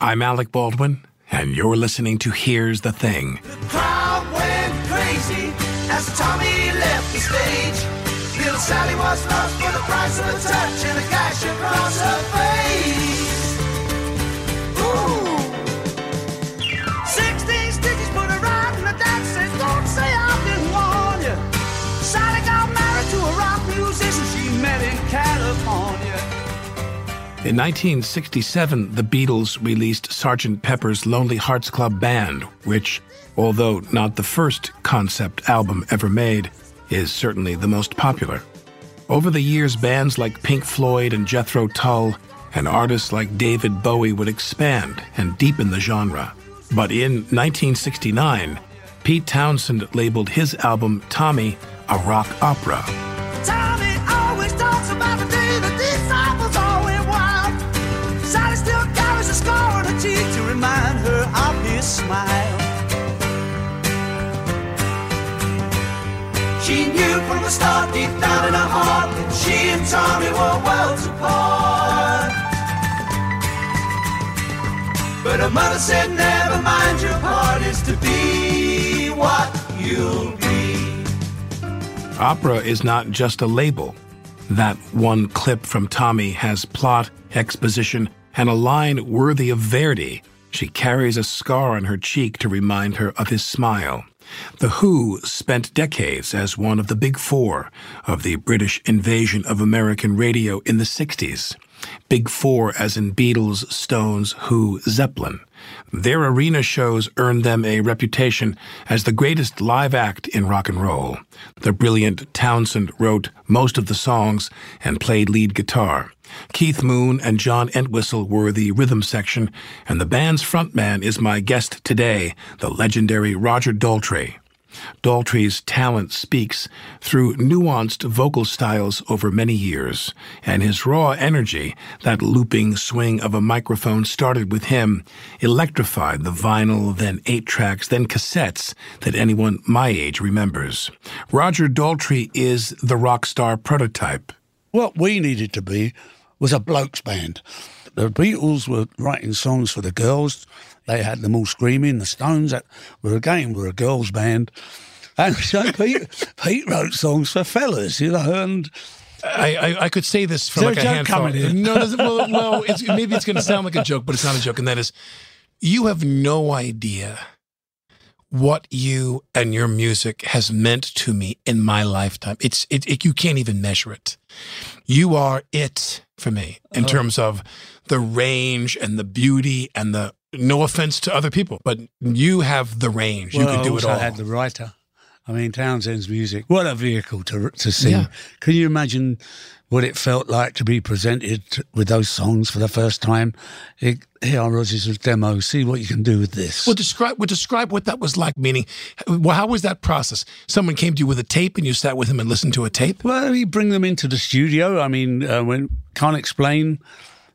I'm Alec Baldwin, and you're listening to Here's the Thing. The crowd went crazy as Tommy left the stage. Little Sally was lost for the price of a touch and a across her face. In 1967, the Beatles released Sgt. Pepper's Lonely Hearts Club Band, which, although not the first concept album ever made, is certainly the most popular. Over the years, bands like Pink Floyd and Jethro Tull and artists like David Bowie would expand and deepen the genre. But in 1969, Pete Townshend labeled his album Tommy a rock opera. Smile. She knew from the start, deep down in her heart, that she and Tommy were worlds apart. But her mother said, never mind, your part is to be what you'll be. Opera is not just a label. That one clip from Tommy has plot, exposition, and a line worthy of Verdi. She carries a scar on her cheek to remind her of his smile. The Who spent decades as one of the big four of the British invasion of American radio in the 60s. Big Four as in Beatles, Stones, Who, Zeppelin. Their arena shows earned them a reputation as the greatest live act in rock and roll. The brilliant Townshend wrote most of the songs and played lead guitar. Keith Moon and John Entwistle were the rhythm section, and the band's frontman is my guest today, the legendary Roger Daltrey. Daltrey's talent speaks through nuanced vocal styles over many years, and his raw energy, that looping swing of a microphone started with him, electrified the vinyl, then eight tracks, then cassettes that anyone my age remembers. Roger Daltrey is the rock star prototype. What we needed to be was a blokes band. The Beatles were writing songs for the girls. They had them all screaming. The Stones that were again were a girls band. And so Pete, Pete wrote songs for fellas, you know, and I, I, I could say this for like a a joke handful. coming in? No, well, well it's, maybe it's going to sound like a joke, but it's not a joke, and that is, you have no idea what you and your music has meant to me in my lifetime. It's it, it you can't even measure it. You are it for me in uh-huh. terms of the range and the beauty and the no offense to other people, but you have the range. you well, can I do it also all. had the writer, I mean, Townshend's music, what a vehicle to, to sing. Yeah. Can you imagine what it felt like to be presented with those songs for the first time? It, here are Rogers' demo. See what you can do with this. Well, describe well, describe what that was like. Meaning, well, how was that process? Someone came to you with a tape, and you sat with him and listened to a tape. Well, he bring them into the studio. I mean, uh, when can't explain,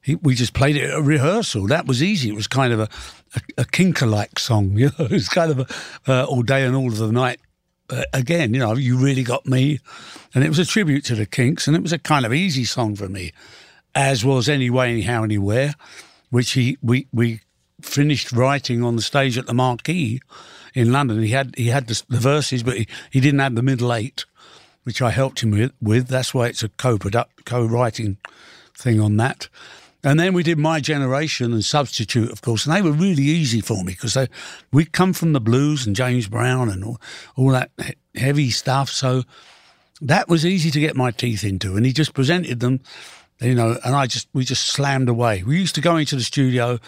he, we just played it at a rehearsal. That was easy. It was kind of a a, a kinker-like song. You know, it was kind of a uh, all day and all of the night. Uh, again, you know, you really got me, and it was a tribute to the Kinks, and it was a kind of easy song for me, as was anyway, anyhow, anywhere, which he we we finished writing on the stage at the Marquee in London. He had he had the, the verses, but he, he didn't have the middle eight which I helped him with. with. That's why it's a co-product, co-writing thing on that. And then we did My Generation and Substitute, of course, and they were really easy for me because we come from the blues and James Brown and all, all that he- heavy stuff. So that was easy to get my teeth into. And he just presented them, you know, and I just we just slammed away. We used to go into the studio,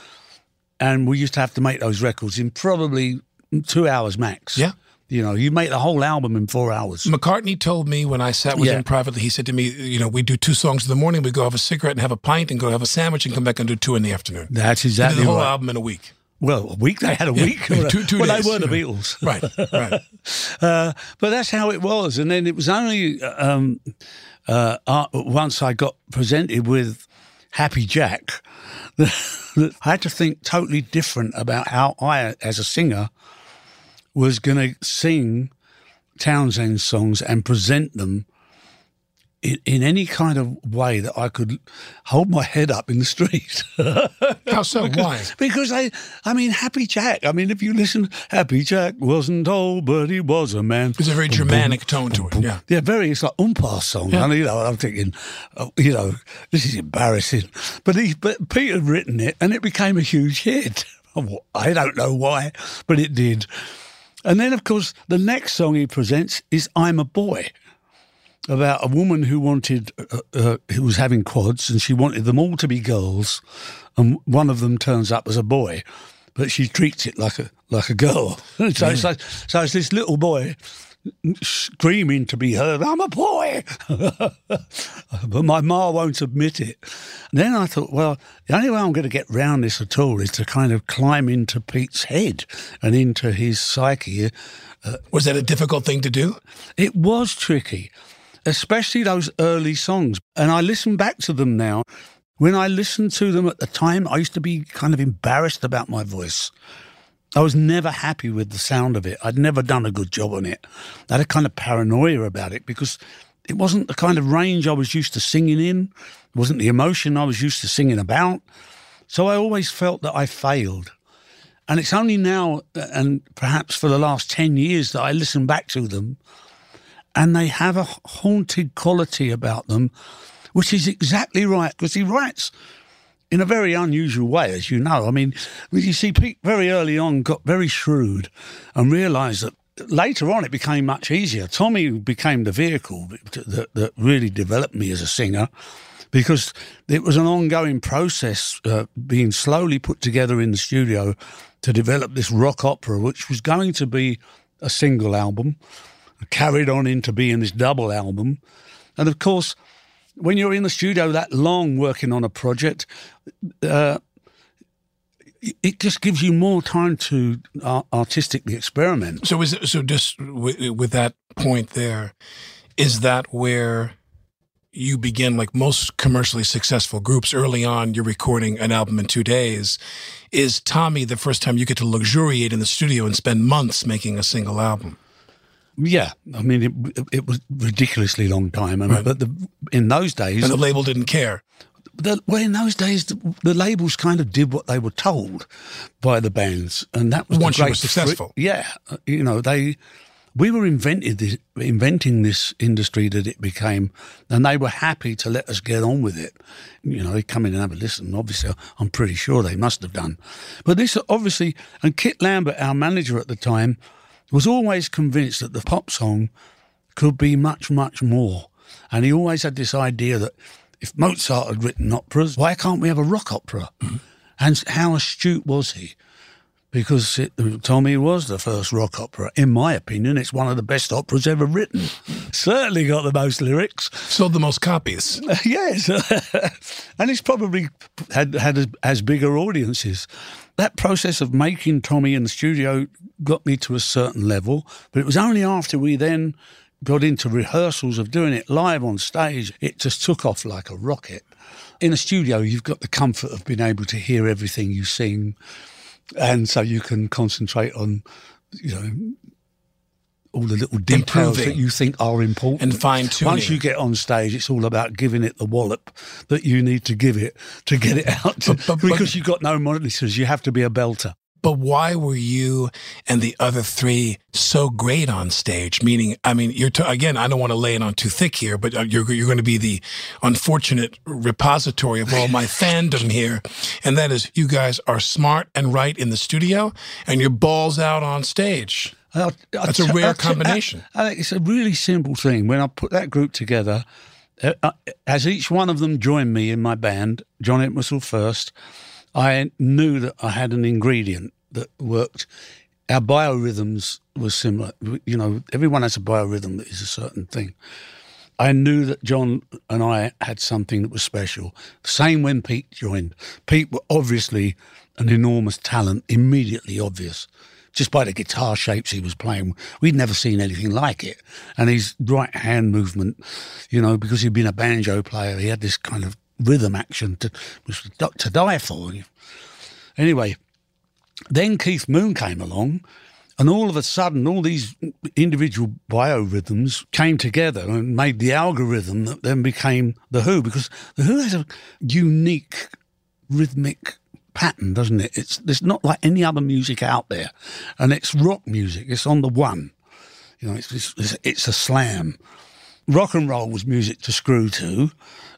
and we used to have to make those records in probably two hours max. Yeah. You know, you make the whole album in four hours. McCartney told me when I sat with Yeah. him privately, he said to me, you know, we do two songs in the morning, we go have a cigarette and have a pint and go have a sandwich and come back and do two in the afternoon. That's did exactly the whole right. album in a week. Well, a week they had a week. Two- two well, days, they were the know. Beatles, Right, right. uh, but that's how it was. And then it was only um, uh, uh, once I got presented with Happy Jack that I had to think totally different about how I, as a singer, was going to sing Townshend songs and present them in, in any kind of way that I could hold my head up in the street. How so? Why? Because I, I mean, Happy Jack. I mean, if you listen, Happy Jack wasn't old, but he was a man. There's a very Germanic tone to it. Yeah. Yeah, very. It's like umpire song. Yeah. And, you know, I'm thinking, oh, you know, this is embarrassing. But he, but Pete had written it, and it became a huge hit. I don't know why, but it did. And then, of course, the next song he presents is "I'm a Boy," about a woman who wanted, uh, uh, who was having quads, and she wanted them all to be girls, and one of them turns up as a boy, but she treats it like a like a girl. so, it's like, so it's this little boy screaming to be heard, I'm a boy. but my ma won't admit it. And then I thought, well, the only way I'm going to get round this at all is to kind of climb into Pete's head and into his psyche. Uh, was that a difficult thing to do? It was tricky, especially those early songs. And I listen back to them now. When I listened to them at the time, I used to be kind of embarrassed about my voice. I was never happy with the sound of it. I'd never done a good job on it. I had a kind of paranoia about it because it wasn't the kind of range I was used to singing in. It wasn't the emotion I was used to singing about. So I always felt that I failed. And it's only now, uh, and perhaps for the last 10 years, that I listen back to them and they have a haunted quality about them, which is exactly right because he writes in a very unusual way, as you know. I mean, you see, Pete very early on got very shrewd and realised that later on it became much easier. Tommy became the vehicle that, that really developed me as a singer because it was an ongoing process uh, being slowly put together in the studio to develop this rock opera, which was going to be a single album, carried on into being this double album. And of course, when you're in the studio that long working on a project, uh, it just gives you more time to uh, artistically experiment. So is it, so just w- with that point there, is that where you begin like most commercially successful groups early on you're recording an album in 2 days is Tommy the first time you get to luxuriate in the studio and spend months making a single album Yeah, I mean, it, it was ridiculously long time, and, but the, in those days, and the label didn't care. The, well, in those days, the, the labels kind of did what they were told by the bands, and that was Once you were successful. yeah, you know, they we were invented this, inventing this industry that it became, and they were happy to let us get on with it. You know, they come in and have a listen. Obviously, I'm pretty sure they must have done, but this obviously, and Kit Lambert, our manager at the time, was always convinced that the pop song could be much, much more. And he always had this idea that if Mozart had written operas, why can't we have a rock opera? Mm-hmm. And how astute was he? Because it, Tommy was the first rock opera. In my opinion, it's one of the best operas ever written. Certainly got the most lyrics. Sold the most copies. yes, and it's probably had had as bigger audiences. That process of making Tommy in the studio got me to a certain level, but it was only after we then got into rehearsals of doing it live on stage, it just took off like a rocket. In a studio, you've got the comfort of being able to hear everything you sing, and so you can concentrate on, you know, all the little details Improving. that you think are important And fine-tuning. Once you get on stage, it's all about giving it the wallop that you need to give it to get it out. To, But- but- but- because you've got no monitors, you have to be a belter. But why were you and the other three so great on stage? Meaning, I mean, you're t- again. I don't want to lay it on too thick here, but uh, you're you're going to be the unfortunate repository of all my fandom here, and that is you guys are smart and right in the studio, and you're balls out on stage. I'll- I'll That's a rare I'll combination. I think it's a really simple thing. When I put that group together, uh, uh, as each one of them joined me in my band, John Entwistle first, I knew that I had an ingredient that worked. Our biorhythms were similar. You know, everyone has a biorhythm that is a certain thing. I knew that John and I had something that was special. Same when Pete joined. Pete were obviously an enormous talent, immediately obvious, just by the guitar shapes he was playing. We'd never seen anything like it. And his right hand movement, you know, because he'd been a banjo player, he had this kind of rhythm action to, was to die for. Anyway, then Keith Moon came along, and all of a sudden, all these individual biorhythms came together and made the algorithm that then became The Who, because The Who has a unique rhythmic pattern, doesn't it? It's, it's not like any other music out there, and it's rock music, it's on the one. You know, it's, it's, it's a slam. Rock and roll was music to screw to,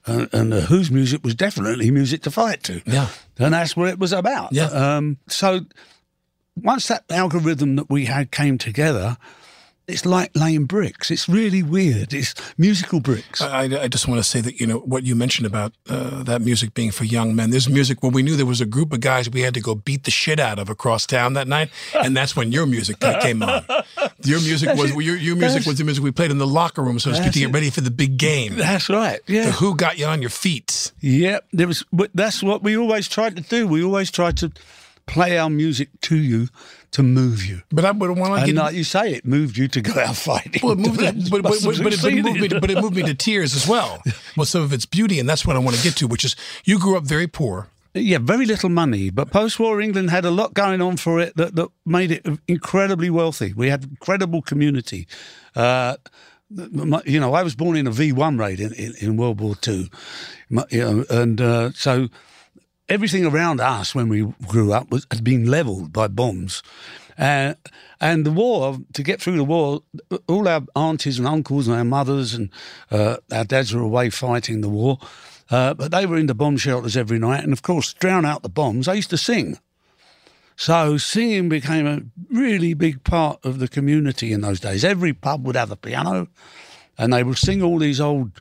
and the Who's music was definitely music to fight to. Yeah. And that's what it was about. Yeah. Um, so once that algorithm that we had came together, it's like laying bricks. It's really weird. It's musical bricks. I, I just want to say that you know what you mentioned about uh, that music being for young men. There's music when we knew there was a group of guys we had to go beat the shit out of across town that night, and that's when your music came on. Your music was your, your music was the music we played in the locker room, so to speak, to get ready for the big game. that's right. The Yeah. Who got you on your feet? Yeah. There was. But that's what we always tried to do. We always tried to play our music to you to move you. But I would want to And get. like you say, it moved you to go out fighting. well, it moved, but, but, but, but, it, moved me to, but it moved me to tears as well. Well, some of its beauty, and that's what I want to get to, which is you grew up very poor. Yeah, very little money, but post-war England had a lot going on for it that, that made it incredibly wealthy. We had incredible community. Uh, you know, I was born in a V1 raid in, in, in World War Two, My- you know, and uh, so everything around us when we grew up was had been levelled by bombs. Uh, and the war, to get through the war, all our aunties and uncles and our mothers and uh, our dads were away fighting the war. Uh, but they were in the bomb shelters every night. And of course, drown out the bombs, they used to sing. So singing became a really big part of the community in those days. Every pub would have a piano and they would sing all these old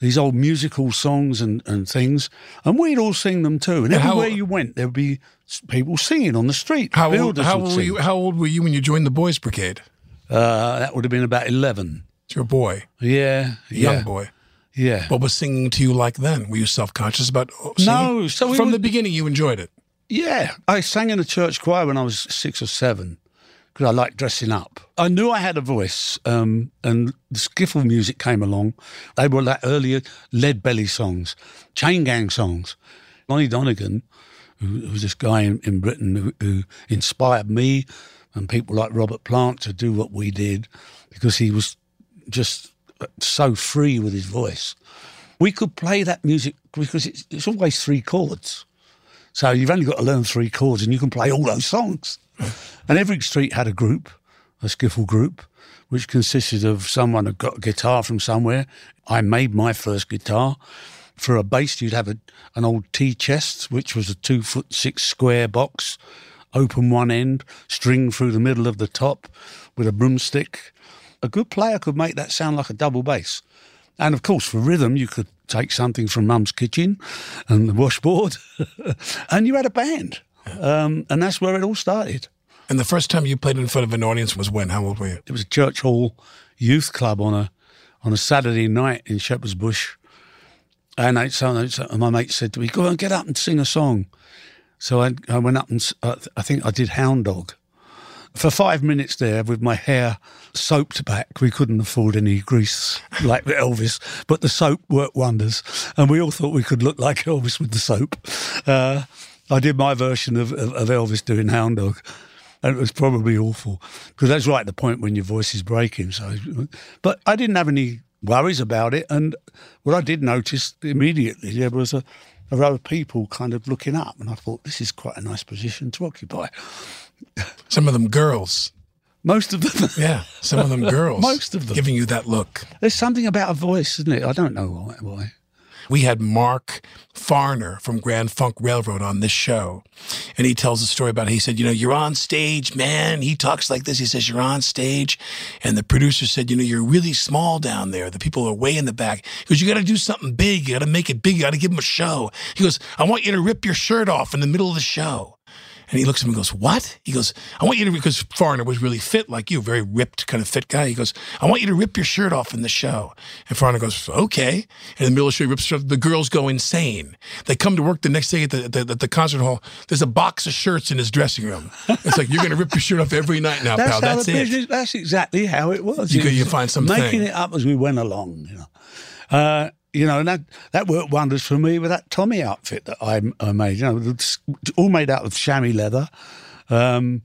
these old musical songs and, and things, and we'd all sing them too. And And how- everywhere you went, there would be people singing on the street. How old, how, old were you, how old were you when you joined the Boys Brigade? Uh, that would have been about eleven. You're a boy, Yeah, young boy. Yeah. What was singing to you like then? Were you self conscious about oh, singing? No, so from would- the beginning you enjoyed it. Yeah, I sang in a church choir when I was six or seven because I like dressing up. I knew I had a voice, um, and the skiffle music came along. They were like earlier lead belly songs, chain gang songs. Lonnie Donegan, who, was this guy in, in Britain who, who inspired me and people like Robert Plant to do what we did because he was just so free with his voice. We could play that music because it's, it's always three chords. So you've only got to learn three chords and you can play all those songs. And every street had a group, a skiffle group, which consisted of someone who got a guitar from somewhere. I made my first guitar. For a bass, you'd have a, an old tea chest, which was a two foot six square box, open one end, string through the middle of the top with a broomstick. A good player could make that sound like a double bass. And of course, for rhythm, you could take something from Mum's kitchen and the washboard, and you had a band. Um, and that's where it all started. And the first time you played in front of an audience was when? How old were you? It was a church hall youth club on a on a Saturday night in Shepherd's Bush. And I, so, so my mate said to me, "Go and get up and sing a song." So I, I went up and uh, I think I did Hound Dog for five minutes there with my hair soaped back. We couldn't afford any grease like Elvis, but the soap worked wonders, and we all thought we could look like Elvis with the soap. Uh, I did my version of, of, of Elvis doing Hound Dog. And it was probably awful because that's right at the point when your voice is breaking. So, but I didn't have any worries about it. And what I did notice immediately there was a, a row of people kind of looking up, and I thought this is quite a nice position to occupy. Some of them girls. Most of them, Yeah, some of them girls. Most of them. Giving you that look. there's something about a voice, isn't it? I don't know why. We had Mark Farner from Grand Funk Railroad on this show. And he tells a story about, he said, you know, you're on stage, man. He talks like this. He says, you're on stage. And the producer said, you know, you're really small down there. The people are way in the back. He goes, you got to do something big. You got to make it big. You got to give them a show. He goes, I want you to rip your shirt off in the middle of the show. And he looks at me and goes, What? He goes, I want you to, because Farner was really fit like you, very ripped, kind of fit guy. He goes, I want you to rip your shirt off in the show. And Farner goes, Okay. And in the middle of the show, he rips shirt. The girls go insane. They come to work the next day at the, the, the concert hall. There's a box of shirts in his dressing room. It's like, You're going to rip your shirt off every night now, pal. how That's it. business- That's exactly how it was. You It go- you find something. making it up as we went along. You know, uh, you know, and that that worked wonders for me with that Tommy outfit that I, I made. You know, it's all made out of chamois leather, um,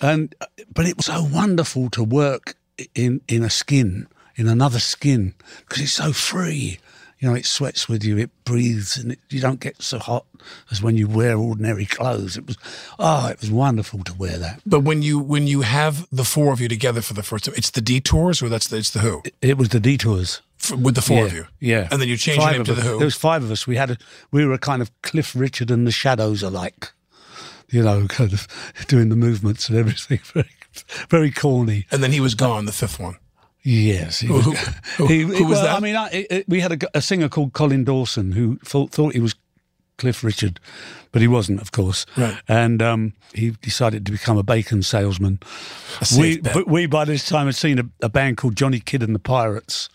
and but it was so wonderful to work in in a skin, in another skin, because it's so free. You know, it sweats with you, it breathes, and it, you don't get so hot as when you wear ordinary clothes. It was, oh, it was wonderful to wear that. But when you when you have the four of you together for the first time, it's the Detours or that's the, it's the Who It was the detours. F- with the four yeah, of you. Yeah. And then you change Five your name to the Who. There was five of us. We had a, we were a kind of Cliff Richard and the Shadows alike. You know, kind of doing the movements and everything. Very, very corny. and then he was gone, the fifth one. Yes. He Who- was, who- he- who was well, that? I mean, I, it, we had a singer called Colin Dawson who thought, thought he was Cliff Richard, but he wasn't, of course. Right. And um, he decided to become a bacon salesman. We, we, by this time, had seen a, a band called Johnny Kidd and the Pirates,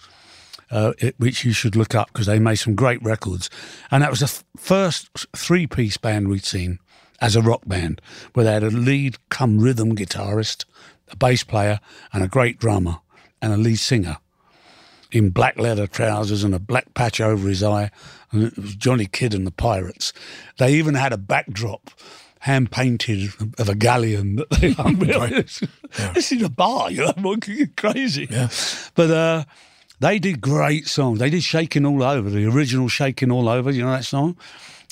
uh, it, which you should look up because they made some great records. And that was the f- first three piece band we'd seen as a rock band, where they had a lead come rhythm guitarist, a bass player, and a great drummer, and a lead singer in black leather trousers and a black patch over his eye. And it was Johnny Kidd and the Pirates. They even had a backdrop hand painted of a galleon that they hung behind. This is a bar, you know, going crazy. Yeah. But uh, they did great songs. They did Shaking All Over, the original Shaking All Over, you know that song?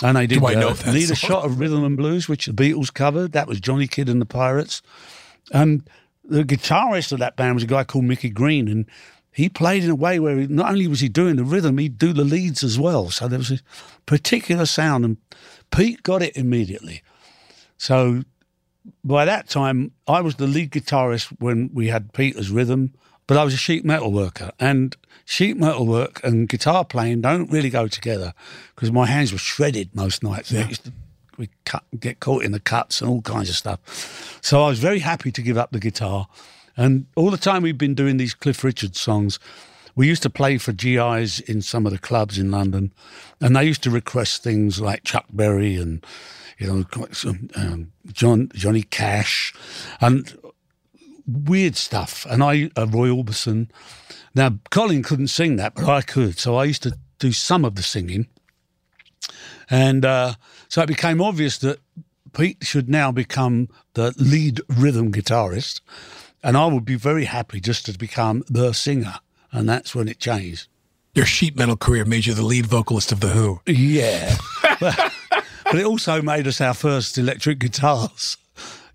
And they did I know uh, that Need a? Shot of Rhythm and Blues, which the Beatles covered. That was Johnny Kidd and the Pirates. And the guitarist of that band was a guy called Mickey Green, and he played in a way where he, not only was he doing the rhythm, he'd do the leads as well. So there was a particular sound, and Pete got it immediately. So by that time, I was the lead guitarist when we had Peter's rhythm, but I was a sheet metal worker. And sheet metal work and guitar playing don't really go together because my hands were shredded most nights. To we cut, get caught in the cuts and all kinds of stuff. So I was very happy to give up the guitar. And all the time we've been doing these Cliff Richard songs, we used to play for GIs in some of the clubs in London, and they used to request things like Chuck Berry and you know some, um, John Johnny Cash and weird stuff. And I, uh, Roy Orbison. Now Colin couldn't sing that, but I could, so I used to do some of the singing. And uh, so it became obvious that Pete should now become the lead rhythm guitarist, and I would be very happy just to become the singer. And that's when it changed. Your sheet metal career made you the lead vocalist of The Who. Yeah. but, but it also made us our first electric guitars.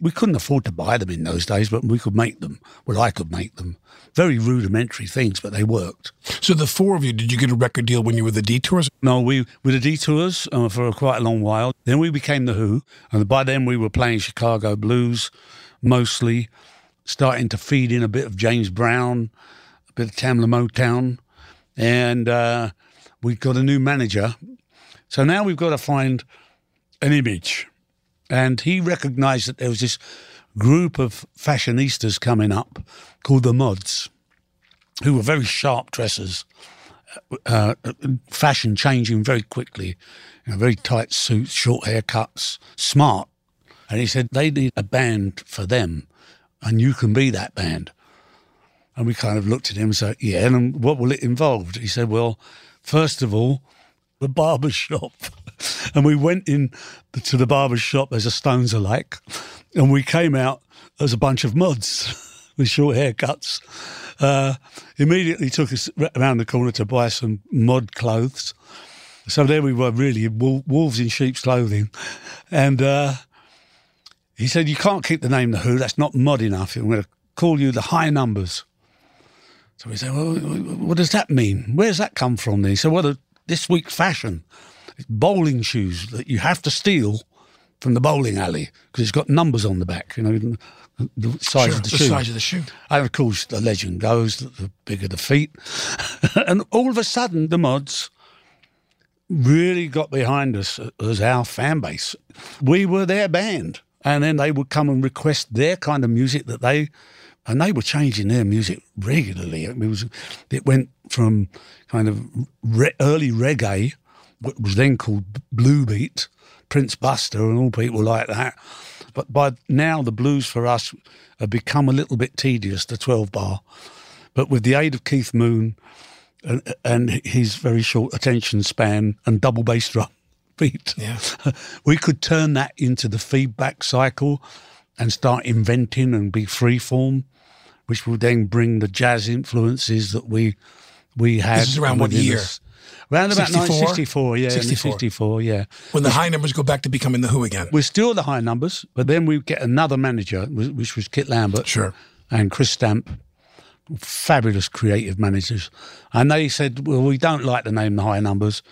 We couldn't afford to buy them in those days, but we could make them. Well, I could make them. Very rudimentary things, but they worked. So the four of you, did you get a record deal when you were the Detours? No, we were the Detours uh, for quite a long while. Then we became the Who, and by then we were playing Chicago blues mostly, starting to feed in a bit of James Brown, a bit of Tamla Motown, and uh, we got a new manager. So now we've got to find an image, and he recognised that there was this group of fashionistas coming up called the Mods, who were very sharp dressers, uh, fashion changing very quickly, you know, very tight suits, short haircuts, smart. And he said, they need a band for them, and you can be that band. And we kind of looked at him and said, yeah, and what will it involve? He said, well, first of all, the barber shop. and we went in to the barber shop as a Stones alike, and we came out as a bunch of mods with short haircuts. Uh, immediately took us around the corner to buy some mod clothes. So there we were, really wolves in sheep's clothing, and uh, he said, "You can't keep the name the Who. That's not mod enough. I'm going to call you the High Numbers." So we said, well, what does that mean? Where's that come from? He said, well, the, this week's fashion, bowling shoes that you have to steal from the bowling alley because it's got numbers on the back, you know, the size Sure, of the, the shoe. size of the shoe. And of course, the legend goes that the bigger the feet. and all of a sudden, the mods really got behind us as our fan base. We were their band. And then they would come and request their kind of music that they, and they were changing their music regularly. It was, it went from kind of re- early reggae, what was then called blue beat, Prince Buster, and all people like that. But by now, the blues for us have become a little bit tedious, the 12 bar. But with the aid of Keith Moon and, and his very short attention span and double bass drum beat, Yeah. we could turn that into the feedback cycle and start inventing and be freeform, which will then bring the jazz influences that we we had. This is around what year? us. Around about 64? 1964, yeah, 64. 64, yeah. When the high numbers go back to becoming the Who again. We're still the high numbers, but then we get another manager, which was Kit Lambert. Sure. And Chris Stamp, fabulous creative managers. And they said, well, we don't like the name The High Numbers.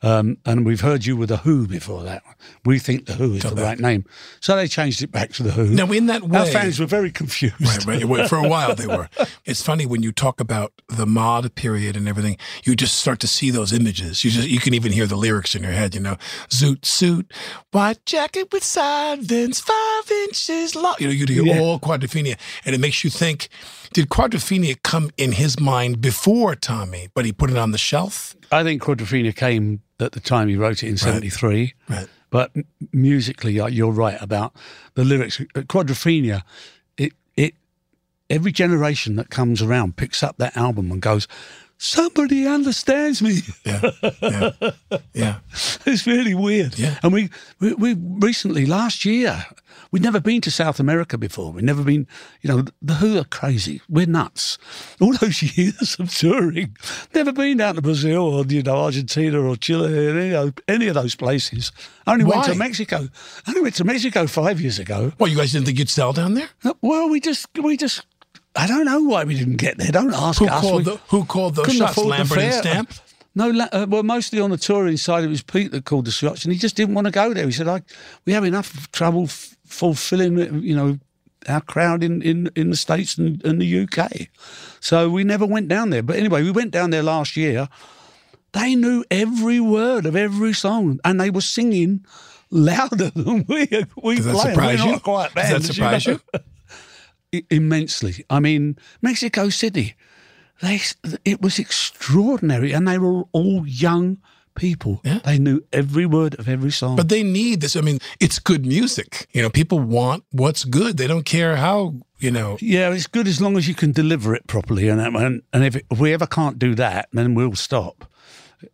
Um, and we've heard you with The Who before that. We think The Who is the right name. So they changed it back to The Who. Now, in that way, Our fans were very confused. Right, right. For a while, they were. It's funny when you talk about the mod period and everything. You just start to see those images. You just you can even hear the lyrics in your head. You know, zoot suit, white jacket with side vents, five inches long. You know, you hear Yeah. all Quadrophenia, and it makes you think: Did Quadrophenia come in his mind before Tommy, but he put it on the shelf? I think Quadrophenia came at the time he wrote it in 73. Right. But musically, uh, you're right about the lyrics. Uh, Quadrophenia, it, it, every generation that comes around picks up that album and goes, somebody understands me. Yeah, yeah, yeah. it's really weird. Yeah. And we, we, we recently, last year, we'd never been to South America before. We'd never been, you know, the Who are crazy. We're nuts. All those years of touring, never been down to Brazil or, you know, Argentina or Chile, any, of- any of those places. I Only went to Mexico. I Only went to Mexico five years ago. Well, you guys didn't think you'd sell down there? Well, we just, we just, I don't know why we didn't get there. Don't ask Who us. called the, Who called those shots? Lambert and. Stamp. No, uh, well, mostly on the touring side, it was Pete that called the shots, and he just didn't want to go there. He said, "I, we have enough trouble f- fulfilling, uh, you know, our crowd in, in, in the states and, and the UK." So we never went down there. But anyway, we went down there last year. They knew every word of every song, and they were singing louder than we we Does that play. surprise We're you? Does that surprise know. you? Immensely. I mean, Mexico City, they it was extraordinary, and they were all young people. Yeah. They knew every word of every song. But they need this. I mean, it's good music. You know, people want what's good. They don't care how, you know. yeah, it's good as long as you can deliver it properly, and and, and if, it, if we ever can't do that, then we'll stop.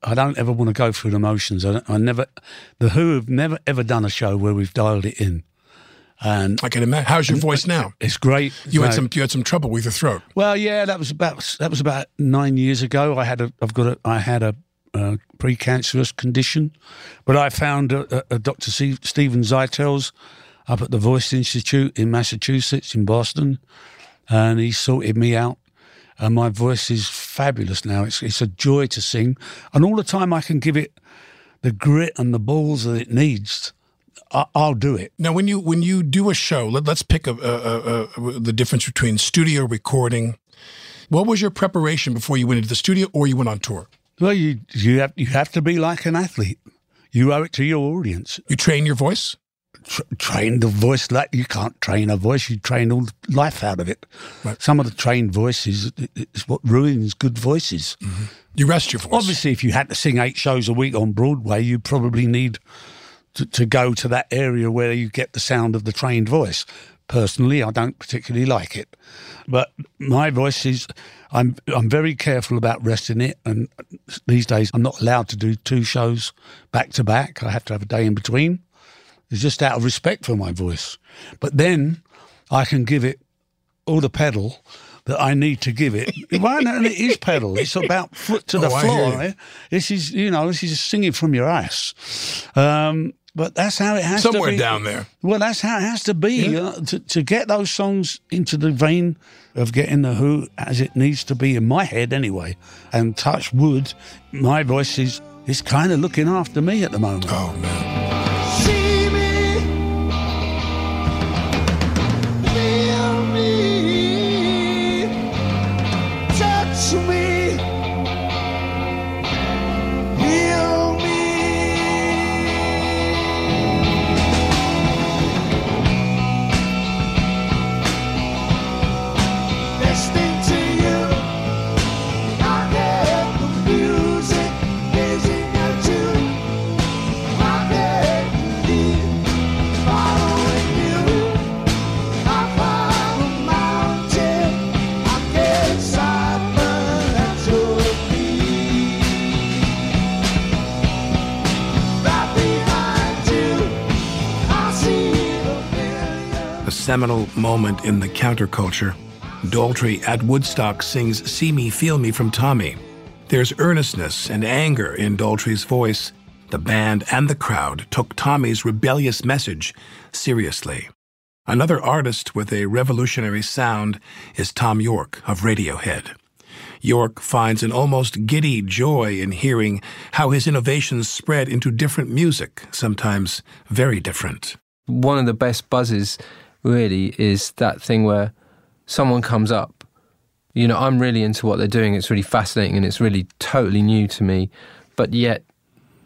I don't ever want to go through the motions. I, don't- I never, the Who have never ever done a show where we've dialed it in, and I can imagine. How's your voice now? it's great. You had some you had some trouble with your throat. Well, yeah, that was about that was about nine years ago. I had a I've got a I had a, uh precancerous condition, but I found a, a, a Dr. C, Steven Zeitels up at the Voice Institute in Massachusetts in Boston, and he sorted me out. And my voice is fabulous now. It's it's a joy to sing, and all the time I can give it the grit and the balls that it needs. I'll do it. Now, when you when you do a show, let, let's pick a, a, a, the difference between studio recording. What was your preparation before you went into the studio or you went on tour? Well, you you have you have to be like an athlete. You owe it to your audience. You train your voice. tr- train the voice like you can't train a voice. You train all life out of it. Some of the trained voices is what ruins good voices. Mm-hmm. You rest your voice. Obviously, if you had to sing eight shows a week on Broadway, you probably need to, to go to that area where you get the sound of the trained voice. Personally, I don't particularly like it, but my voice is. I'm I'm very careful about resting it, and these days I'm not allowed to do two shows back to back. I have to have a day in between. It's just out of respect for my voice. But then I can give it all the pedal that I need to give it. well, no, and it is pedal. It's about foot to the Oh, I floor. This is, you know, this is singing from your ass. Um, but that's how it has Somewhere to be. Somewhere down there. Well, that's how it has to be uh, to, to get those songs into the vein of getting the Who as it needs to be in my head anyway. And touch wood, my voice is is kind of looking after me at the moment. Oh man. A seminal moment in the counterculture. Daltrey at Woodstock sings See Me, Feel Me from Tommy. There's earnestness and anger in Daltrey's voice. The band and the crowd took Tommy's rebellious message seriously. Another artist with a revolutionary sound is Thom Yorke of Radiohead. Yorke finds an almost giddy joy in hearing how his innovations spread into different music, sometimes very different. one of the best buzzes really is that thing where someone comes up you know i'm really into what they're doing it's really fascinating and it's really totally new to me but yet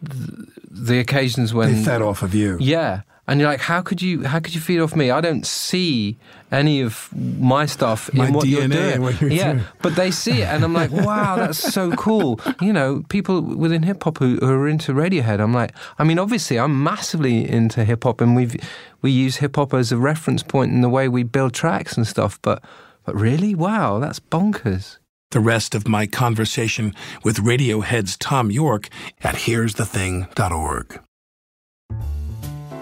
th- the occasions when They fed off of you. yeah and you're like how could you how could you feed off me? I don't see any of my stuff My in what you're doing. in what you're yeah doing. but they see it and i'm like wow that's so cool. You know people within hip hop who, who are into radiohead i'm like i mean obviously i'm massively into hip hop and we've we use hip hop as a reference point in the way we build tracks and stuff but but really? Wow that's bonkers. The rest of my conversation with Radiohead's Thom Yorke at here'sthething.org.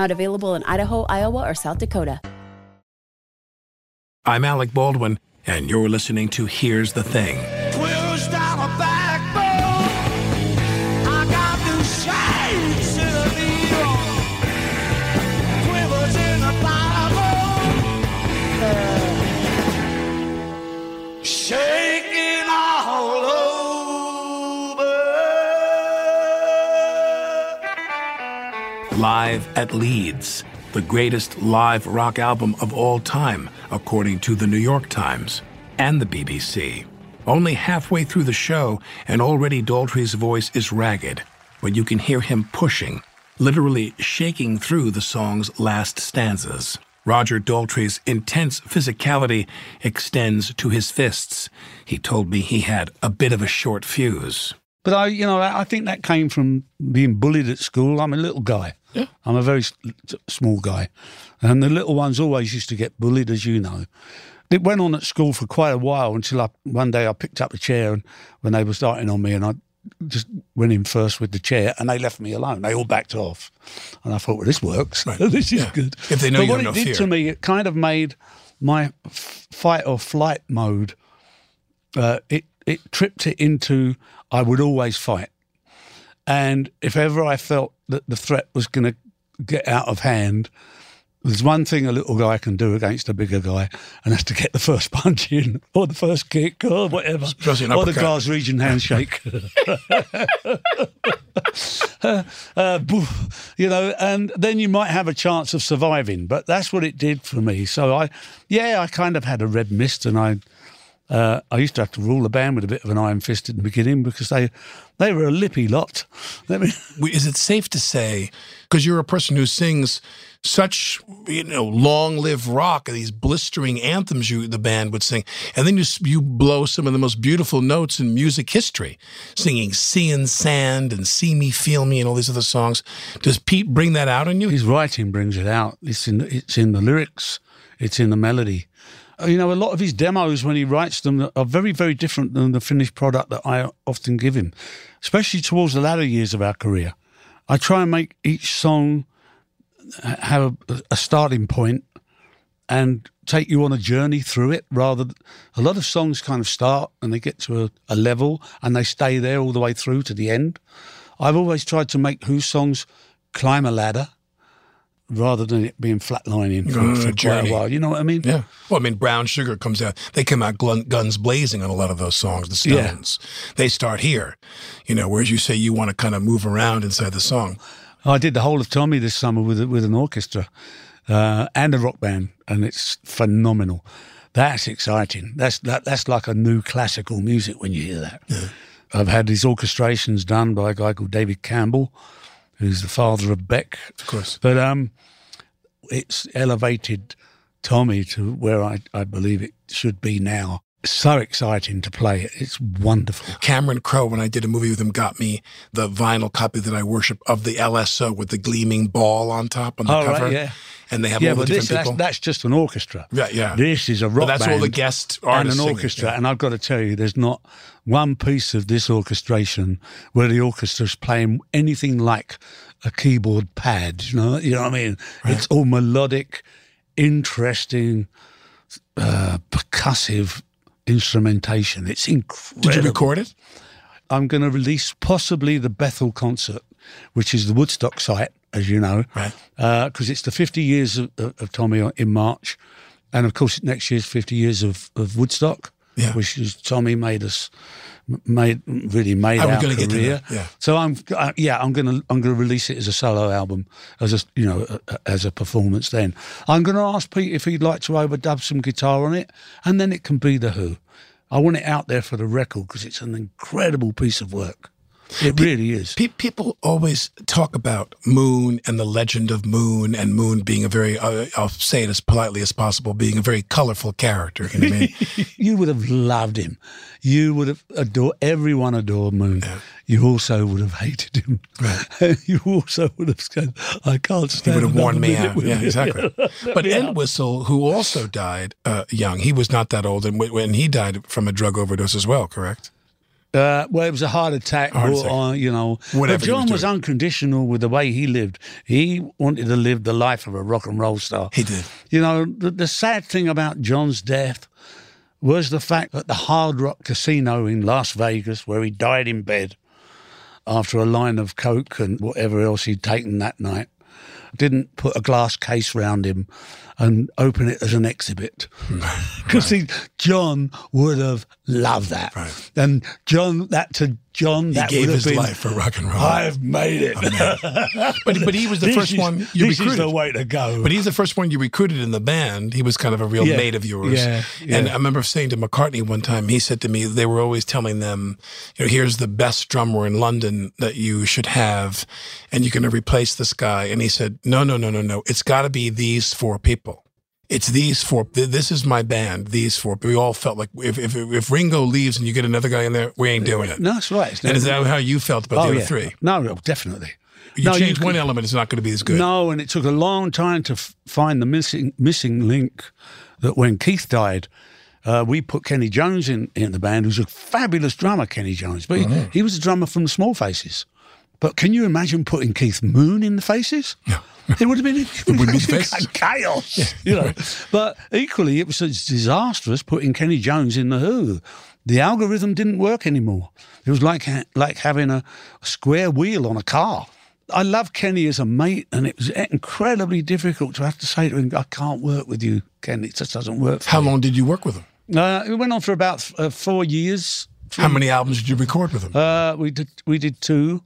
Not available in Idaho, Iowa, or South Dakota. I'm Alec Baldwin, and you're listening to Here's the Thing. Live at Leeds, the greatest live rock album of all time, according to the New York Times and the BBC. Only halfway through the show, and already Daltrey's voice is ragged, but you can hear him pushing, literally shaking through the song's last stanzas. Roger Daltrey's intense physicality extends to his fists. He told me he had a bit of a short fuse. But I, you know, I think that came from being bullied at school. I'm a little guy. I'm a very small guy, and the little ones always used to get bullied, as you know. It went on at school for quite a while until I, one day I picked up a chair and when they were starting on me, and I just went in first with the chair, and they left me alone. They all backed off, and I thought, well, this works. this is good. If they know but what it did fear. to me, it kind of made my f- fight or flight mode. Uh, it it tripped it into I would always fight. And if ever I felt that the threat was going to get out of hand, there's one thing a little guy can do against a bigger guy, and that's to get the first punch in, or the first kick, or whatever, or the uppercut. Glaswegian handshake. uh, uh, you know, and then you might have a chance of surviving. But that's what it did for me. So I, yeah, I kind of had a red mist, and I, uh, I used to have to rule the band with a bit of an iron fist at the beginning because they, they were a lippy lot. Let me. Is it safe to say, because you're a person who sings such, you know, long live rock, these blistering anthems you the band would sing, and then you you blow some of the most beautiful notes in music history, singing "Sea and Sand" and "See Me, Feel Me" and all these other songs. Does Pete bring that out on you? His writing brings it out. It's in it's in the lyrics. It's in the melody. Uh, You know, a lot of his demos when he writes them are very, very different than the finished product that I often give him, especially towards the latter years of our career. I try and make each song have a, starting point and take you on a journey through it rather a lot of songs kind of start and they get to a, a level and they stay there all the way through to the end i've always tried to make whose songs climb a ladder rather than it being flatlining for, a for quite a while you know what i mean Yeah. Well, I mean, Brown Sugar comes out. They come out glun- guns blazing on a lot of those songs. The Yeah. Stones. They start here, you know. Whereas you say you want to kind of move around inside the song. I did the whole of Tommy this summer with with an orchestra uh, and a rock band, and it's phenomenal. That's exciting. That's that, that's like a new classical music when you hear that. Yeah. I've had these orchestrations done by a guy called David Campbell, who's the father of Beck, Of course. but um, it's elevated Tommy to where I, I believe it should be now. So exciting to play it. It's wonderful. Cameron Crowe, when I did a movie with him, got me the vinyl copy that I worship of the LSO with the gleaming ball on top on the Oh, right, cover. yeah. And they have yeah, all the different this, that's, people. that's just an orchestra. Yeah, yeah. This is a But rock that's band. all the guest artists and an singing, orchestra. yeah. And I've got to tell you, there's not one piece of this orchestration where the orchestra's playing anything like a keyboard pad. You know, you know what I mean? It's all melodic, interesting, uh, percussive instrumentation. It's incredible. Did you record it? I'm going to release possibly the Bethel concert, which is the Woodstock site, as you know, Right. Uh, because it's the 50 years of, of, of Tommy in March, and of course next year's 50 years of, of Woodstock, Yeah. which is Tommy made us made really made I our career. yeah. So I'm uh, yeah I'm gonna I'm gonna release it as a solo album as a you know a, a- as a performance. Then I'm gonna ask Pete if he'd like to overdub some guitar on it, and then it can be the Who. I want it out there for the record because it's an incredible piece of work. It really is. Pe- people always talk about Moon and the legend of Moon, and Moon being a very, uh, I'll say it as politely as possible, being a very colorful character. You know what I mean? you would have loved him. You would have adored, everyone adored Moon. You also would have hated him. you also would have said, I can't stand He stand would have another worn me out. Yeah, you." exactly. But Entwistle, who also died uh, young, he was not that old, and when- when he died from a drug overdose as well, correct? Uh, well, it was a heart attack. Heart attack. on, you know. Whatever but John was was, unconditional with the way he lived. He wanted to live the life of a rock and roll star. He did. You know, the, the sad thing about John's death was the fact that the Hard Rock Casino in Las Vegas, where he died in bed after a line of coke and whatever else he'd taken that night, didn't put a glass case round him and open it as an exhibit. Hmm. Because see, John would have loved that. Right. And John, that to John, He that gave his been, life for rock and roll. I've made it. But, but he was the This first is- one you this recruited. is the way to go. But he's the first one you recruited in the band. He was kind of a real Yeah. mate of yours. Yeah, And. I remember saying to McCartney one time, he said to me, they were always telling them, you know, here's the best drummer in London that you should have, and you're going to replace this guy. And he said, no, no, no, no, no. It's got to be these four people. It's these four. th- This is my band. These four. We all felt like if if, if Ringo leaves and you get another guy in there, we ain't doing it. no, that's right. It's And is that how you felt about Oh, the other yeah. three? No, no, definitely. You no, change you one element, it's not going to be as good. No, and it took a long time to f- find the missing missing link. That when Keith died, uh, we put Kenny Jones in, in the band, who's a fabulous drummer, Kenny Jones, but he, he was a drummer from the Small Faces. But can you imagine putting Keith Moon in the Faces? Yeah. It would have been, it wouldn't be the Faces. chaos, you know. But equally, it was disastrous putting Kenny Jones in the Who. The algorithm didn't work anymore. It was like like having a, a square wheel on a car. I love Kenny as a mate, and it was incredibly difficult to have to say to him, "I can't work with you, Kenny. It just doesn't work." How me." long did you work with him? Uh, it went on for about uh, four years. How many albums did you record with him? Uh, we did we did two.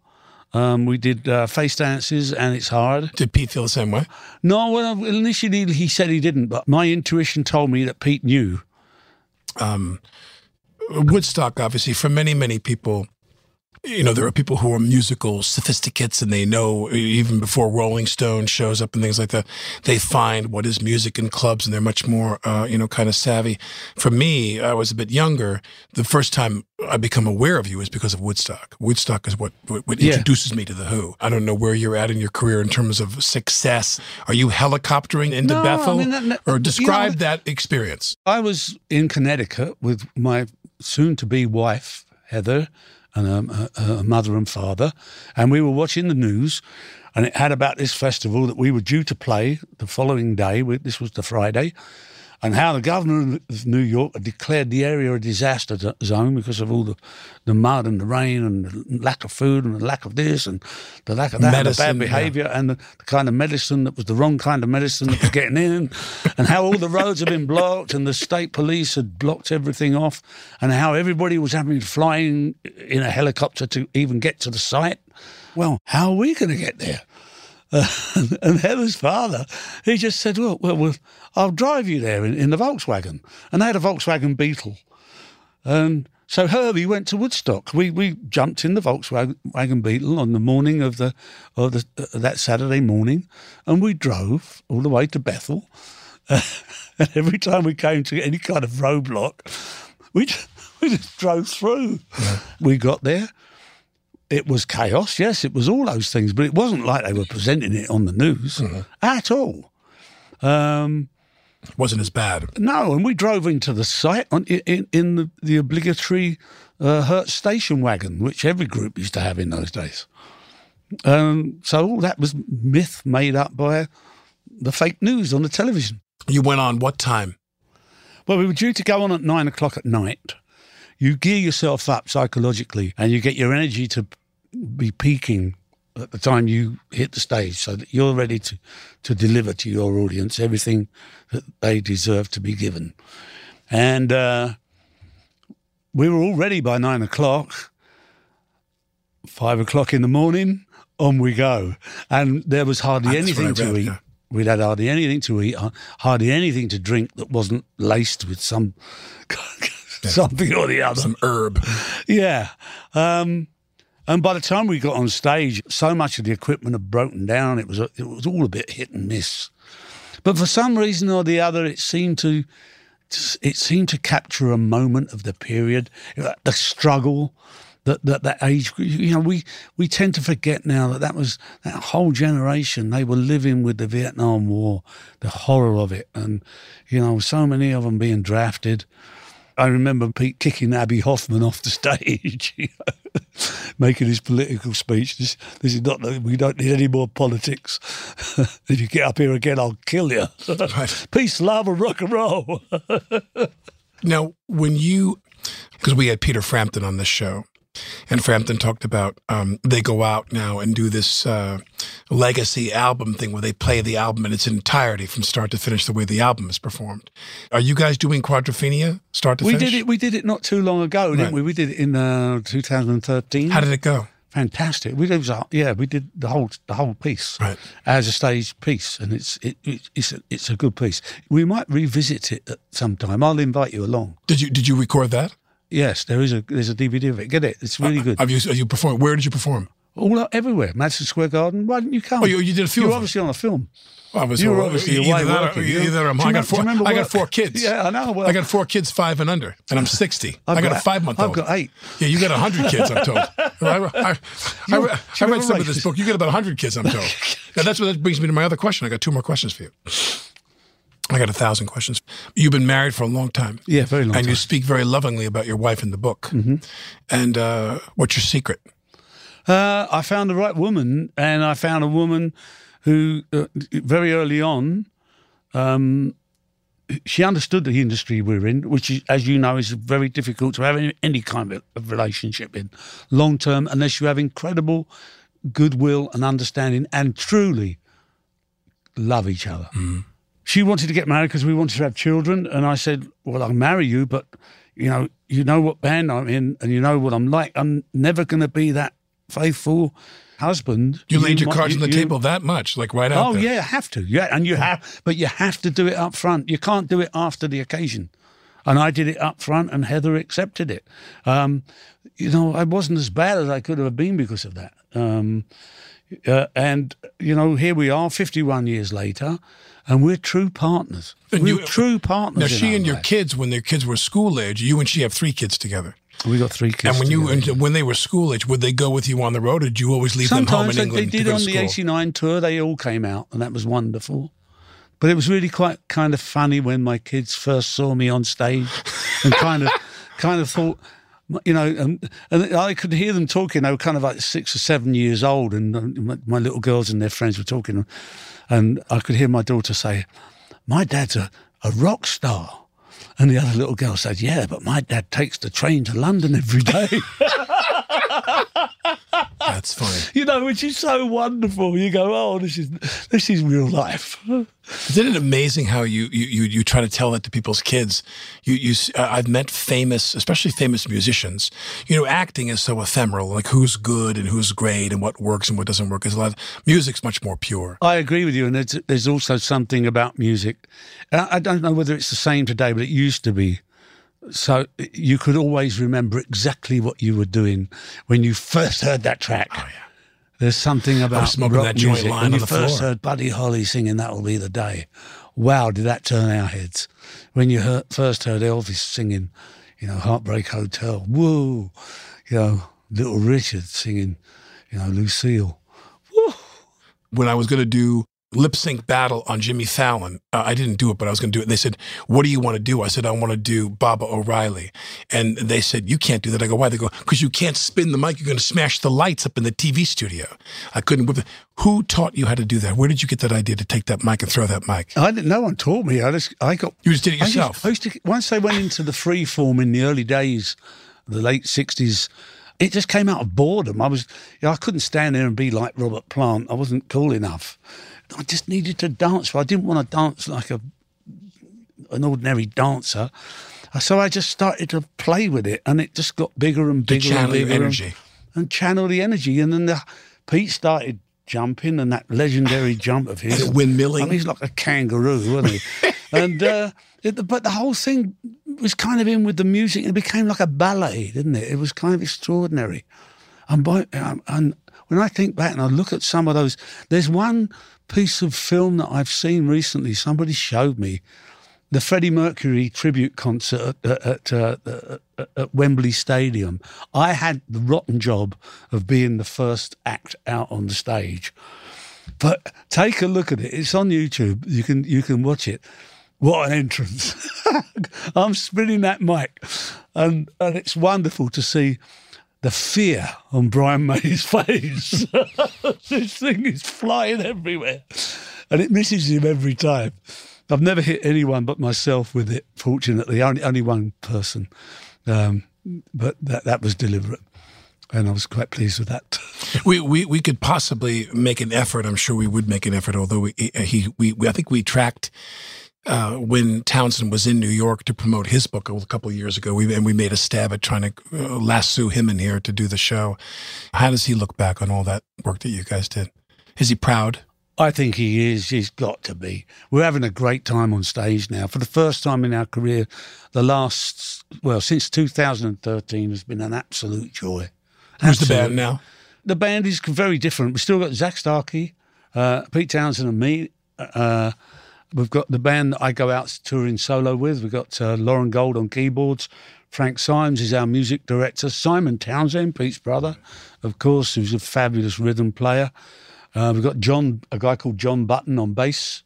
Um, we did uh, Face Dances, and it's hard. Did Pete feel the same way? No, well, initially he said he didn't, but my intuition told me that Pete knew. Woodstock, obviously, for many, many people, you know, there are people who are musical sophisticates and they know even before Rolling Stone shows up and things like that, they find what is music in clubs and they're much more, uh, you know, kind of savvy. For me, I was a bit younger. The first time I become aware of you is because of Woodstock. Woodstock is what, what, what Yeah. introduces me to The Who. I don't know where you're at in your career in terms of success. Are you helicoptering into No, I Bethel? mean, that- that- or you know, describe that experience. I was in Connecticut with my soon-to-be wife Heather and um, a, a mother and father, and we were watching the news, and it had about this festival that we were due to play the following day. we- This was the Friday, and how the governor of New York had declared the area a disaster zone because of all the, the mud and the rain and the lack of food and the lack of this and the lack of that Medicine, and the bad behaviour and the, the kind of medicine that was the wrong kind of medicine that was getting in, and how all the roads had been blocked and the state police had blocked everything off, and how everybody was having to fly in, in a helicopter to even get to the site. Well, how are we going to get there? Uh, and Heather's father, he just said, well, well, well I'll drive you there in, in the Volkswagen. And they had a Volkswagen Beetle. And so Herbie went to Woodstock. We we jumped in the Volkswagen Beetle on the morning of the of the, uh, that Saturday morning, and we drove all the way to Bethel. and every time we came to any kind of roadblock, we just, we just drove through. We got there. It was chaos. Yes, it was all those things, but it wasn't like they were presenting it on the news at all. Um, Wasn't as bad. no, and we drove into the site on, in, in the, the obligatory uh, Hertz station wagon, which every group used to have in those days. Um, so all that was myth made up by the fake news on the television. You went on what time? Well, we were due to go on at nine o'clock at night. You gear yourself up psychologically and you get your energy to be peaking at the time you hit the stage so that you're ready to, to deliver to your audience everything that they deserve to be given. And uh, we were all ready by nine o'clock. Five o'clock in the morning, on we go. And there was hardly That's anything to eat. yeah. We'd had hardly anything to eat, uh, hardly anything to drink that wasn't laced with some something or the other. Some herb. Yeah. Um, And by the time we got on stage, so much of the equipment had broken down. It was a, it was all a bit hit and miss. But for some reason or the other, it seemed to it seemed to capture a moment of the period, the struggle, that that that age. You know, we we tend to forget now that that was that whole generation. They were living with the Vietnam War, the horror of it, and you know, so many of them being drafted. I remember Pete kicking Abbie Hoffman off the stage, you know, making his political speech. This, this is not. We don't need any more politics. if you get up here again, I'll kill you. Right. Peace, love, and rock and roll. Now, when you, because we had Peter Frampton on this show, and Frampton talked about um, they go out now and do this uh, legacy album thing where they play the album in its entirety from start to finish the way the album is performed. Are you guys doing Quadrophenia start to we finish? did it. We did it not too long ago, didn't we? We did it in uh, 2013. How did it go? Fantastic. We did, yeah, we did the whole the whole piece Right. as a stage piece, and it's it, it, it's a, it's a good piece. We might revisit it at some time. I'll invite you along. Did you did you record that? Yes, there is a there's a DVD of it. Get it? It's really uh, good. Have you have you performed? Where did you perform? All out, everywhere. Madison Square Garden. Why didn't you come? Oh, you- you did a few You're of them. obviously on a film. Obviously, You were obviously either away that or- working, you know? either I'm- I got four. do you remember I got four kids. Yeah, I know. Well- I got four kids, five and under, and I'm 60. I've I got, got- a five month old. I've got eight. Yeah, you got hundred kids. I'm told. I, I, I, read- I read some of this book. You got about hundred kids. I'm told. now that's what that brings me to my other question. I got two more questions for you. I got a thousand questions. You've been married for a long time. Yeah, very long And you speak very lovingly about your wife in the book. Mm-hmm. And uh, what's your secret? Uh, I found the right woman, and I found a woman who, uh, very early on, um, she understood the industry we're in, which, is, as you know, is very difficult to have any, any kind of, of relationship in long term unless you have incredible goodwill and understanding and truly love each other. She wanted to get married because we wanted to have children, and I said, "Well, I'll marry you, but you know, you know what band I'm in, and you know what I'm like. I'm never going to be that faithful husband." You laid your might- cards on the you- table that much, like right out Oh there. yeah, you have to. Yeah, and you have, but you have to do it up front. You can't do it after the occasion. And I did it up front, and Heather accepted it. Um, you know, I wasn't as bad as I could have been because of that. Um, uh, and you know, here we are, fifty-one years later, and we're true partners. And we're you- true partners. Now she and your life. kids, when their kids were school age, you and she have three kids together. we got three kids. and when you and when they were school age, would they go with you on the road, or did you always leave them home in England Sometimes they, England they did on the '89 tour. They all came out, and that was wonderful. But it was really quite kind of funny when my kids first saw me on stage, and kind of, kind of thought, you know, and, and I could hear them talking. They were kind of like six or seven years old, and my, my little girls and their friends were talking, and I could hear my daughter say, "My dad's a, a rock star." And the other little girl said, "Yeah, but my dad takes the train to London every day." That's funny. you know, which is so wonderful. You go, oh, this is this is real life. Isn't it amazing how you you you, you try to tell that to people's kids? You you uh, I've met famous, especially famous musicians. You know, acting is so ephemeral. Like who's good and who's great and what works and what doesn't work. Is a lot. music's much more pure. I agree with you, and there's, there's also something about music. I I don't know whether it's the same today, but it used to be. So you could always remember exactly what you were doing when you first heard that track. Oh yeah. There's something about rock music. when you first floor. heard Buddy Holly singing "That'll Be the Day," wow, did that turn our heads? When you heard, first heard Elvis singing, you know, "Heartbreak Hotel," whoa, you know, Little Richard singing, you know, Lucille. Woo. When I was going to do lip sync battle on Jimmy Fallon, uh, I didn't do it, but I was going to do it. They said, "What do you want to do?" I said, "I want to do Baba O'Riley," and they said, "You can't do that." I go, "Why?" They go, "Because you can't spin the mic. You're going to smash the lights up in the TV studio." I couldn't. whip it. Who taught you how to do that? Where did you get that idea to take that mic and throw that mic? I didn't. No one taught me. I just. I got. You just did it I yourself. I used, to. Once they went into the free form in the early days, the late sixties, it just came out of boredom. I was. You know, I couldn't stand there and be like Robert Plant. I wasn't cool enough. I just needed to dance. But I didn't want to dance like a an ordinary dancer. So I just started to play with it, and it just got bigger and bigger and bigger. and- energy. and channel the energy. And then the, Pete started jumping, and that legendary jump of his. And windmilling. I mean, he's like a kangaroo, wasn't he? and uh, it, but the whole thing was kind of in with the music. It became like a ballet, didn't it? It was kind of extraordinary. And, by, um, and when I think back and I look at some of those, there's one piece of film that I've seen recently. Somebody showed me the Freddie Mercury tribute concert at, at, uh, at Wembley Stadium. I had the rotten job of being the first act out on the stage. But take a look at it. It's on YouTube. You can you can watch it. What an entrance! I'm spinning that mic, and and it's wonderful to see the fear on Brian May's face. this thing is flying everywhere, and it misses him every time. I've never hit anyone but myself with it. Fortunately, only only one person, um, but that that was deliberate, and I was quite pleased with that. we, we we could possibly make an effort. I'm sure we would make an effort. Although we he we, we I think we tracked uh, when Townshend was in New York to promote his book a couple of years ago. We and we made a stab at trying to uh, lasso him in here to do the show. How does he look back on all that work that you guys did? Is he proud? I think he is. He's got to be. We're having a great time on stage now. For the first time in our career, the last, well, since 2013 has been an absolute joy. Who's the band now? The band is very different. We've still got Zak Starkey, uh, Pete Townshend, and me. Uh, we've got the band that I go out touring solo with. We've got uh, Loren Gold on keyboards. Frank Simes is our music director. Simon Townshend, Pete's brother, of course, who's a fabulous rhythm player. Uh, we've got John, a guy called Jon Button on bass,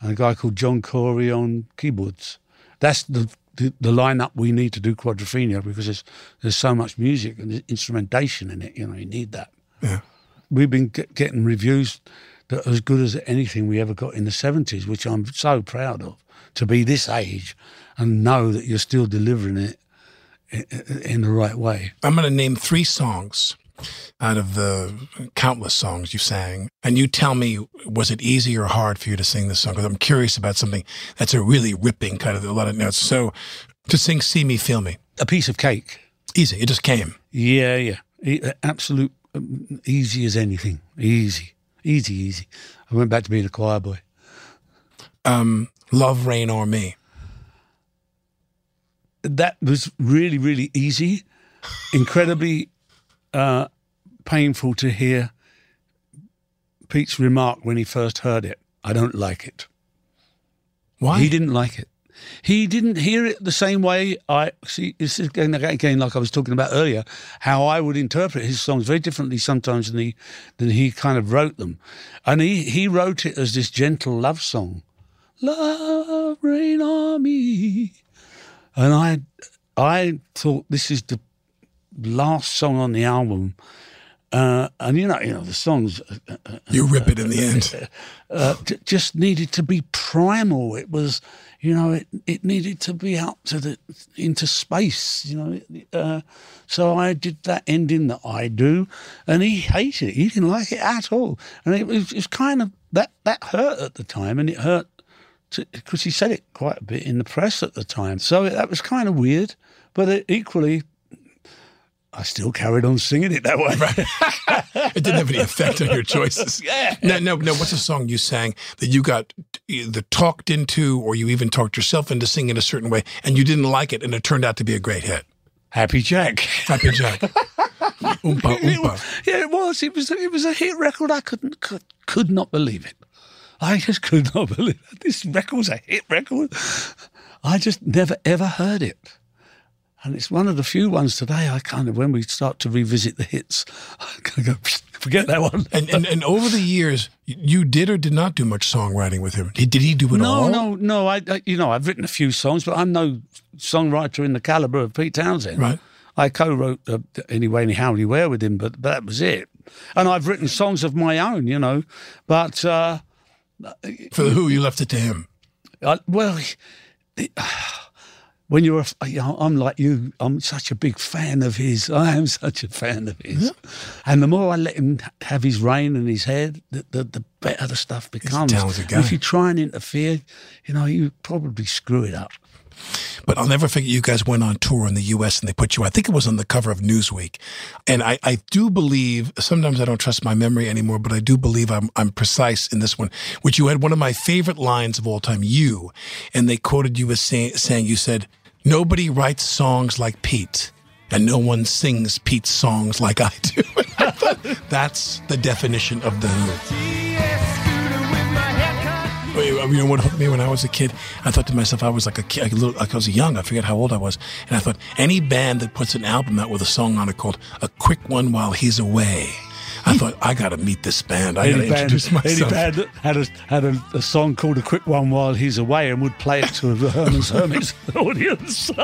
and a guy called John Corey on keyboards. That's the the, the lineup we need to do Quadrophenia because there's there's so much music and instrumentation in it. You know, you need that. Yeah. We've been get, getting reviews that as good as anything we ever got in the seventies, which I'm so proud of. To be this age and know that you're still delivering it in, the right way. I'm going to name three songs out of the countless songs you sang, and you tell me was it easy or hard for you to sing this song? Because I'm curious about something that's a really ripping kind of a lot of notes. So to sing "See Me, Feel Me," A piece of cake. easy. It just came. Yeah, yeah. Absolute um, easy as anything. Easy, easy, easy. I went back to being a choir boy. Um, "Love, Reign o'er Me." that was really, really easy, incredibly uh, painful to hear Pete's remark when he first heard it. I don't like it. Why? He didn't like it. He didn't hear it the same way I see. This is again, again, like I was talking about earlier, how I would interpret his songs very differently sometimes than he than he kind of wrote them, and he he wrote it as this gentle love song, "Love rain on me," and I I thought this is the last song on the album. Uh, and you know, you know the songs uh, uh, uh, You rip it in the end. uh, j- just needed to be primal. It was, you know, it, it needed to be out to the into space. You know, uh, so I did that ending that I do, and he hated it. He didn't like it at all, and it was, it was kind of that that hurt at the time, and it hurt because he said it quite a bit in the press at the time. So that was kind of weird, but it, equally. I still carried on singing it that way. Right. It didn't have any effect on your choices. Yeah. No, no, no. What's a song you sang that you got either talked into, or you even talked yourself into singing a certain way, and you didn't like it, and it turned out to be a great hit? Happy Jack. Happy Jack. oompa oompa. Yeah, it was. It was. It was a hit record. I couldn't could, could not believe it. I just could not believe it. This record was a hit record. I just never ever heard it, and it's one of the few ones today. I kind of when we start to revisit the hits, I kind of go forget that one. And, and and over the years, you did or did not do much songwriting with him. Did, did he do it no, all? no, no. I, I, you know, I've written a few songs, but I'm no songwriter in the caliber of Pete Townshend. Right. I co-wrote uh, anyway, anyhow, anywhere with him, but, but that was it. And I've written songs of my own, you know, but uh, For the Who, you left it to him. I, well, it- when you're, a, you know, I'm like you. I'm such a big fan of his. I am such a fan of his. And the more I let him have his reign in his head, the, the, the better the stuff becomes. And. If you try and interfere, you know, you probably screw it up. But I'll never forget you guys went on tour in the U.S. and they put you, I think it was on the cover of Newsweek. And I, I do believe, sometimes I don't trust my memory anymore, but I do believe I'm, I'm precise in this one, which you had one of my favorite lines of all time, you. And they quoted you as say, saying, you said, Nobody writes songs like Pete, and no one sings Pete's songs like I do. That's the definition of the You know what hooked me when I was a kid? I thought to myself, I was like a kid, like a little, like I was young. I forget how old I was, and I thought any band that puts an album out with a song on it called "A Quick One While He's Away," I thought I got to meet this band. I got to band, introduce any myself. band that had a had a, a song called "A Quick One" while he's away, and would play it to the Herman's Hermits audience.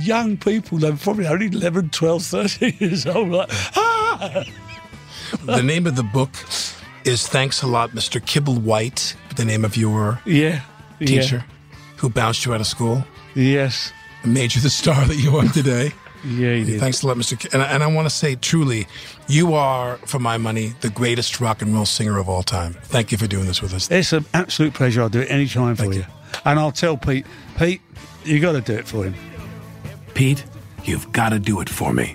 Young people, they're probably only 11, 12, 13 years old. Like, ah! the name of the book is "Thanks a Lot, Mr. Kibblewhite." The name of your yeah, yeah, teacher who bounced you out of school yes, and made you the star that you are today. yeah, he did. Thanks a lot, Mr. K- and, I- and I want to say truly, you are, for my money, the greatest rock and roll singer of all time. Thank you for doing this with us. It's an absolute pleasure. I'll do it any time for Thank you. you. And I'll tell Pete, Pete, you got to do it for him. Pete, you've got to do it for me.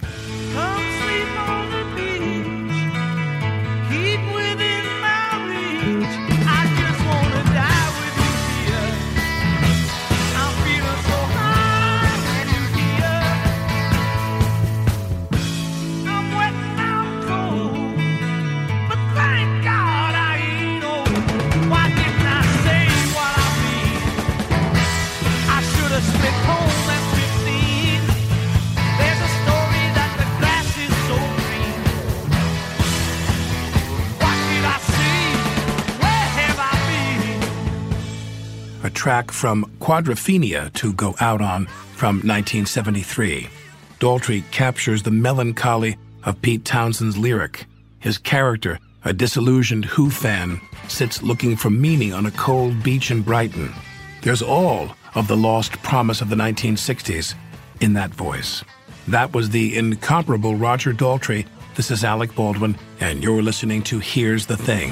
Track from Quadrophenia to Go Out On from 1973. Daltrey captures the melancholy of Pete Townshend's lyric. His character, a disillusioned Who fan, sits looking for meaning on a cold beach in Brighton. There's all of the lost promise of the 1960s in that voice. That was the incomparable Roger Daltrey. This is Alec Baldwin, and you're listening to Here's the Thing.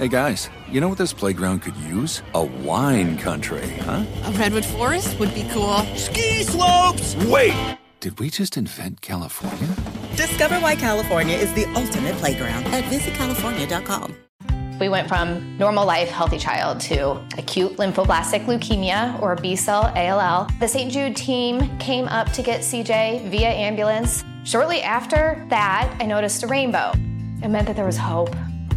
Hey guys, you know what this playground could use? A wine country, huh? A redwood forest would be cool. Ski slopes! Wait! Did we just invent California? Discover why California is the ultimate playground at visitcalifornia.com. We went from normal life, healthy child to acute lymphoblastic leukemia or B cell ALL. The St. Jude team came up to get CJ via ambulance. Shortly after that, I noticed a rainbow. It meant that there was hope.